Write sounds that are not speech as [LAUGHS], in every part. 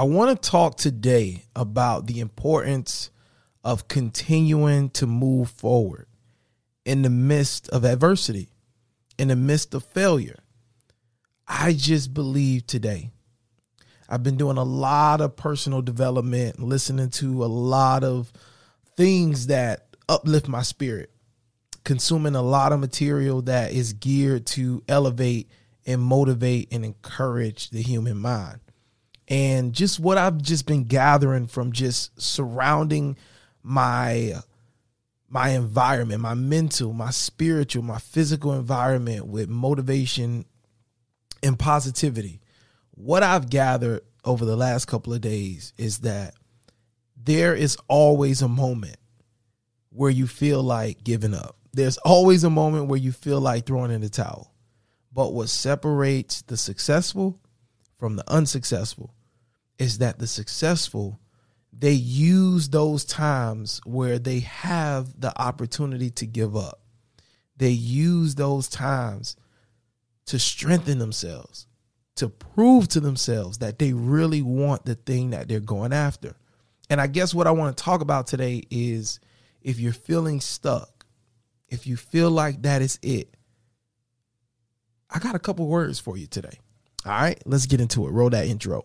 I want to talk today about the importance of continuing to move forward in the midst of adversity, in the midst of failure. I just believe today. I've been doing a lot of personal development, listening to a lot of things that uplift my spirit, consuming a lot of material that is geared to elevate and motivate and encourage the human mind and just what I've just been gathering from just surrounding my my environment, my mental, my spiritual, my physical environment with motivation and positivity. What I've gathered over the last couple of days is that there is always a moment where you feel like giving up. There's always a moment where you feel like throwing in the towel. But what separates the successful from the unsuccessful is that the successful they use those times where they have the opportunity to give up. They use those times to strengthen themselves, to prove to themselves that they really want the thing that they're going after. And I guess what I want to talk about today is if you're feeling stuck, if you feel like that is it, I got a couple words for you today. All right, let's get into it. Roll that intro.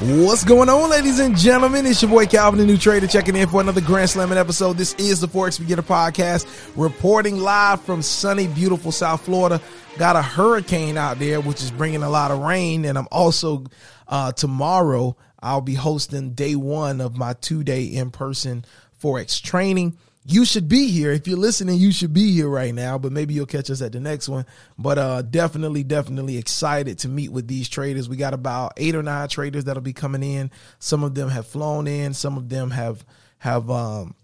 What's going on, ladies and gentlemen? It's your boy Calvin, the new trader, checking in for another Grand Slamming episode. This is the Forex Beginner Podcast, reporting live from sunny, beautiful South Florida. Got a hurricane out there, which is bringing a lot of rain. And I'm also, uh, tomorrow, I'll be hosting day one of my two day in person Forex training. You should be here. If you're listening, you should be here right now, but maybe you'll catch us at the next one. But uh, definitely, definitely excited to meet with these traders. We got about eight or nine traders that'll be coming in. Some of them have flown in, some of them have have um,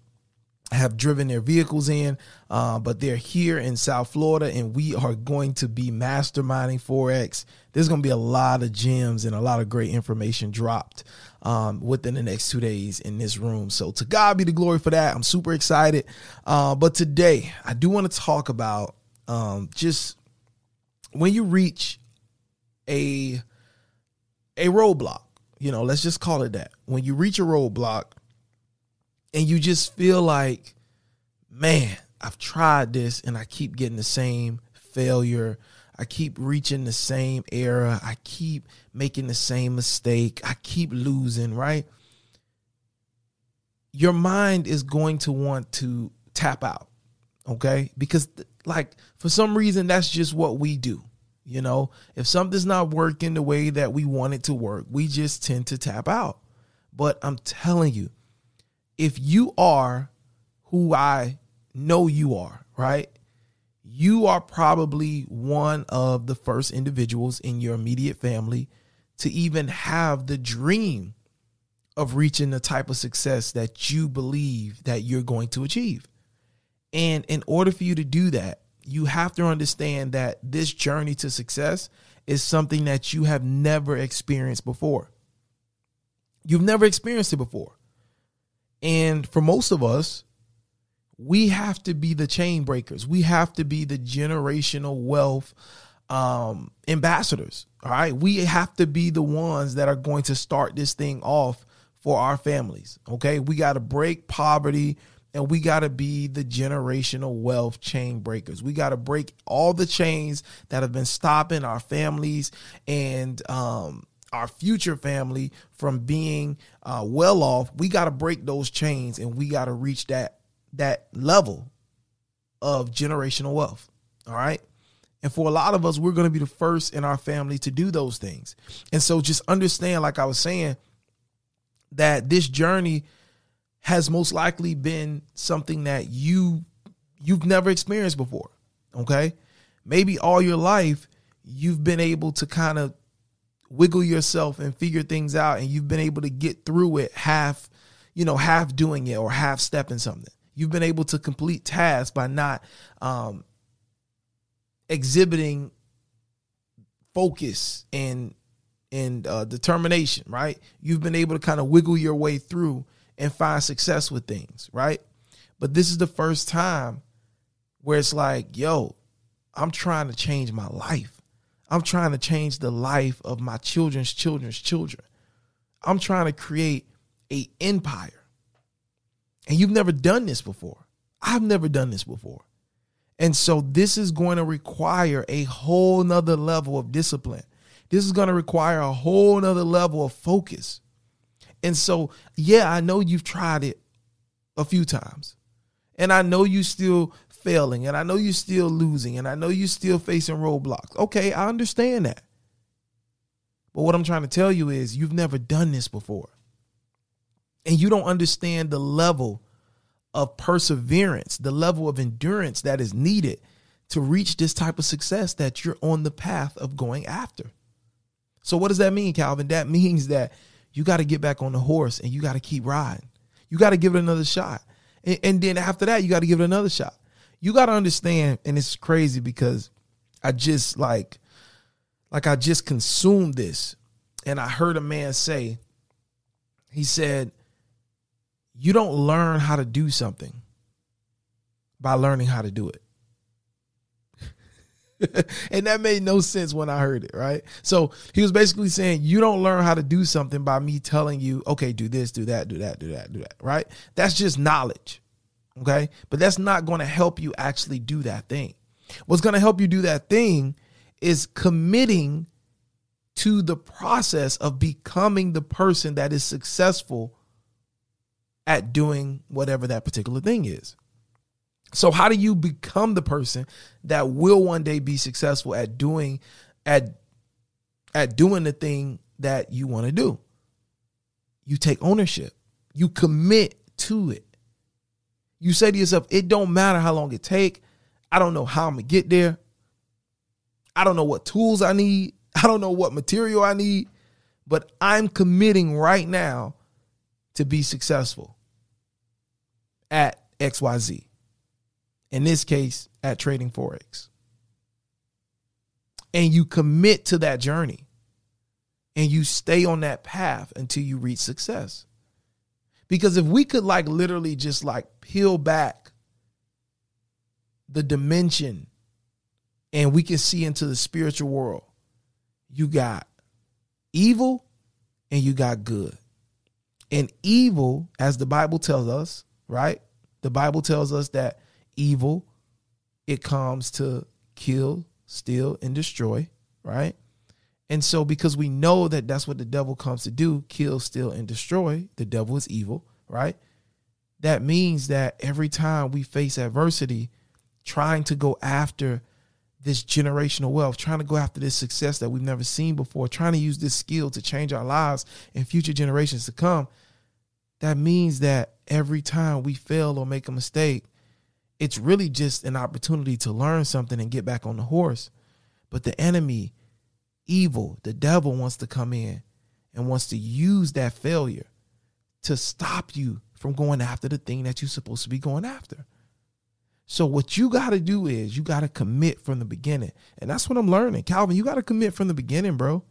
have driven their vehicles in, uh, but they're here in South Florida, and we are going to be masterminding forex. There's going to be a lot of gems and a lot of great information dropped um, within the next two days in this room. So to God be the glory for that. I'm super excited. Uh, but today, I do want to talk about um, just when you reach a a roadblock. You know, let's just call it that. When you reach a roadblock and you just feel like, man, I've tried this and I keep getting the same failure. I keep reaching the same error. I keep making the same mistake. I keep losing, right? Your mind is going to want to tap out, okay? Because, like, for some reason, that's just what we do. You know, if something's not working the way that we want it to work, we just tend to tap out. But I'm telling you, if you are who I know you are, right? You are probably one of the first individuals in your immediate family to even have the dream of reaching the type of success that you believe that you're going to achieve. And in order for you to do that, you have to understand that this journey to success is something that you have never experienced before. You've never experienced it before. And for most of us, we have to be the chain breakers. We have to be the generational wealth um, ambassadors. All right. We have to be the ones that are going to start this thing off for our families. Okay. We got to break poverty and we got to be the generational wealth chain breakers. We got to break all the chains that have been stopping our families and um, our future family from being uh, well off, we got to break those chains and we got to reach that that level of generational wealth. All right. And for a lot of us, we're going to be the first in our family to do those things. And so just understand, like I was saying, that this journey has most likely been something that you you've never experienced before. Okay. Maybe all your life you've been able to kind of wiggle yourself and figure things out and you've been able to get through it half you know half doing it or half stepping something you've been able to complete tasks by not um, exhibiting focus and and uh, determination, right? You've been able to kind of wiggle your way through and find success with things, right? But this is the first time where it's like, yo, I'm trying to change my life. I'm trying to change the life of my children's children's children. I'm trying to create a empire. And you've never done this before. I've never done this before. And so this is going to require a whole nother level of discipline. This is going to require a whole nother level of focus. And so, yeah, I know you've tried it a few times. And I know you still failing and I know you're still losing and I know you're still facing roadblocks. Okay, I understand that. But what I'm trying to tell you is you've never done this before. And you don't understand the level of perseverance, the level of endurance that is needed to reach this type of success that you're on the path of going after. So, what does that mean, Calvin? That means that you got to get back on the horse and you got to keep riding. You got to give it another shot. And, and then after that, you got to give it another shot you got to understand, and it's crazy because I just like, like I just consumed this, and I heard a man say, he said, "You don't learn how to do something by learning how to do it." [LAUGHS] and that made no sense when I heard it, right? So he was basically saying, You don't learn how to do something by me telling you, okay, do this, do that, do that, do that, do that, right? That's just knowledge. Okay. But that's not going to help you actually do that thing. What's going to help you do that thing is committing to the process of becoming the person that is successful at doing whatever that particular thing is. So how do you become the person that will one day be successful at doing at at doing the thing that you want to do? You take ownership. You commit to it. You say to yourself, it don't matter how long it take. I don't know how I'm gonna get there. I don't know what tools I need. [LAUGHS] I don't know what material I need, but I'm committing right now to be successful at XYZ. In this case, at trading Forex. And you commit to that journey and you stay on that path until you reach success. Because if we could like literally just like peel back the dimension and we can see into the spiritual world, you got evil and you got good. And evil, as the Bible tells us, right? The Bible tells us that evil, it comes to kill, steal, and destroy, right? And so, because we know that that's what the devil comes to do kill, steal, and destroy, the devil is evil, right? That means that every time we face adversity, trying to go after this generational wealth, trying to go after this success that we've never seen before, trying to use this skill to change our lives and future generations to come, that means that every time we fail or make a mistake, it's really just an opportunity to learn something and get back on the horse. But the enemy, evil, the devil wants to come in and wants to use that failure to stop you from going after the thing that you're supposed to be going after. So what you got to do is you got to commit from the beginning. And that's what I'm learning. Calvin, you got to commit from the beginning, bro.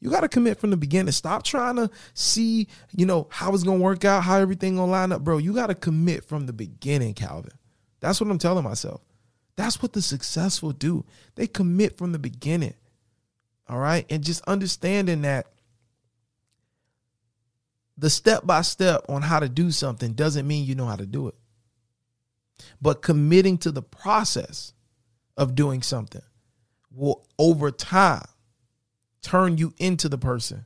You got to commit from the beginning. Stop trying to see, you know, how it's going to work out, how everything going to line up, bro. You got to commit from the beginning, Calvin. That's what I'm telling myself. That's what the successful do. They commit from the beginning. All right. And just understanding that the step by step on how to do something doesn't mean you know how to do it. But committing to the process of doing something will over time turn you into the person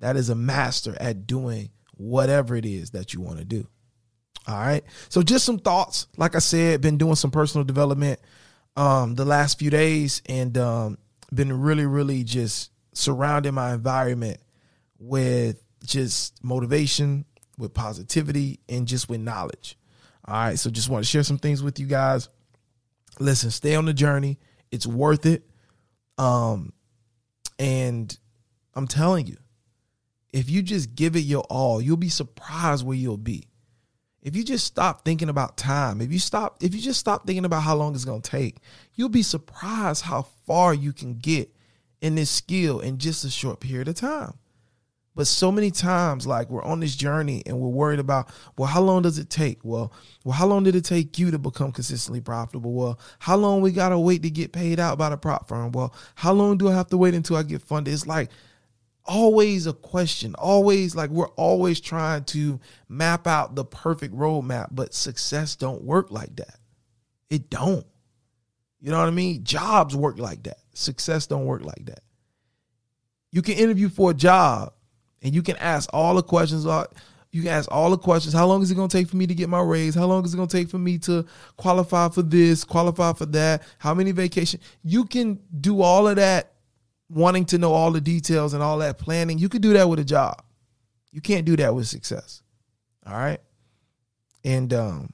that is a master at doing whatever it is that you want to do. All right. So just some thoughts. Like I said, been doing some personal development um the last few days and um been really, really just surrounding my environment with just motivation, with positivity, and just with knowledge. All right. So just want to share some things with you guys. Listen, stay on the journey. It's worth it. Um, and I'm telling you, if you just give it your all, you'll be surprised where you'll be. If you just stop thinking about time, if you stop, if you just stop thinking about how long it's gonna take, you'll be surprised how far you can get in this skill in just a short period of time. But so many times, like we're on this journey and we're worried about, well, how long does it take? Well, well, how long did it take you to become consistently profitable? Well, how long we gotta wait to get paid out by the prop firm? Well, how long do I have to wait until I get funded? It's like always a question, always like we're always trying to map out the perfect roadmap, but success don't work like that. It don't. You know what I mean? Jobs work like that. Success don't work like that. You can interview for a job and you can ask all the questions. Uh, you can ask all the questions. How long is it going to take for me to get my raise? How long is it going to take for me to qualify for this, qualify for that? How many vacation? You can do all of that, wanting to know all the details and all that planning. You can do that with a job. You can't do that with success. All right. And um,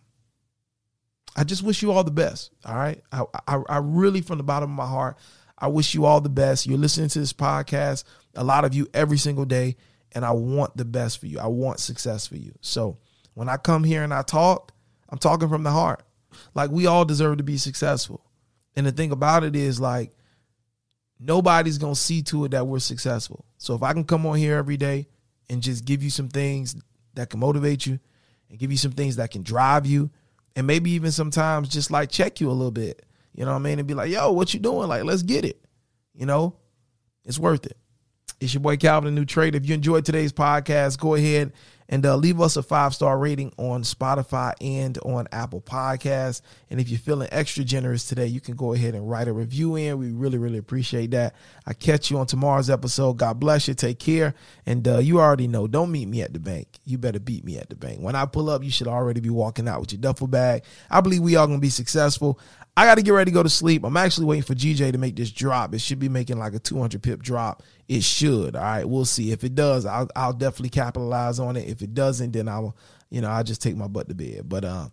I just wish you all the best. All right. I, I, I really, from the bottom of my heart, I wish you all the best. You're listening to this podcast, a lot of you every single day and I want the best for you. I want success for you. So when I come here and I talk, I'm talking from the heart. Like we all deserve to be successful. And the thing about it is like nobody's going to see to it that we're successful. So if I can come on here every day and just give you some things that can motivate you and give you some things that can drive you and maybe even sometimes just like check you a little bit. You know what I mean? And be like, "Yo, what you doing? Like, let's get it." You know? It's worth it. It's your boy Calvin, the new trader. If you enjoyed today's podcast, go ahead and uh, leave us a five star rating on Spotify and on Apple Podcasts. And if you're feeling extra generous today, you can go ahead and write a review in. We really, really appreciate that. I catch you on tomorrow's episode. God bless you. Take care. And uh, you already know, don't meet me at the bank. You better beat me at the bank. When I pull up, you should already be walking out with your duffel bag. I believe we all gonna be successful. I got to get ready to go to sleep. I'm actually waiting for GJ to make this drop. It should be making like a 200 pip drop. It should. All right, we'll see. If it does, I'll, I'll definitely capitalize on it. If it doesn't, then I'll, you know, I'll just take my butt to bed. But uh,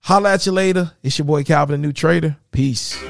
holla at you later. It's your boy Calvin, the new trader. Peace.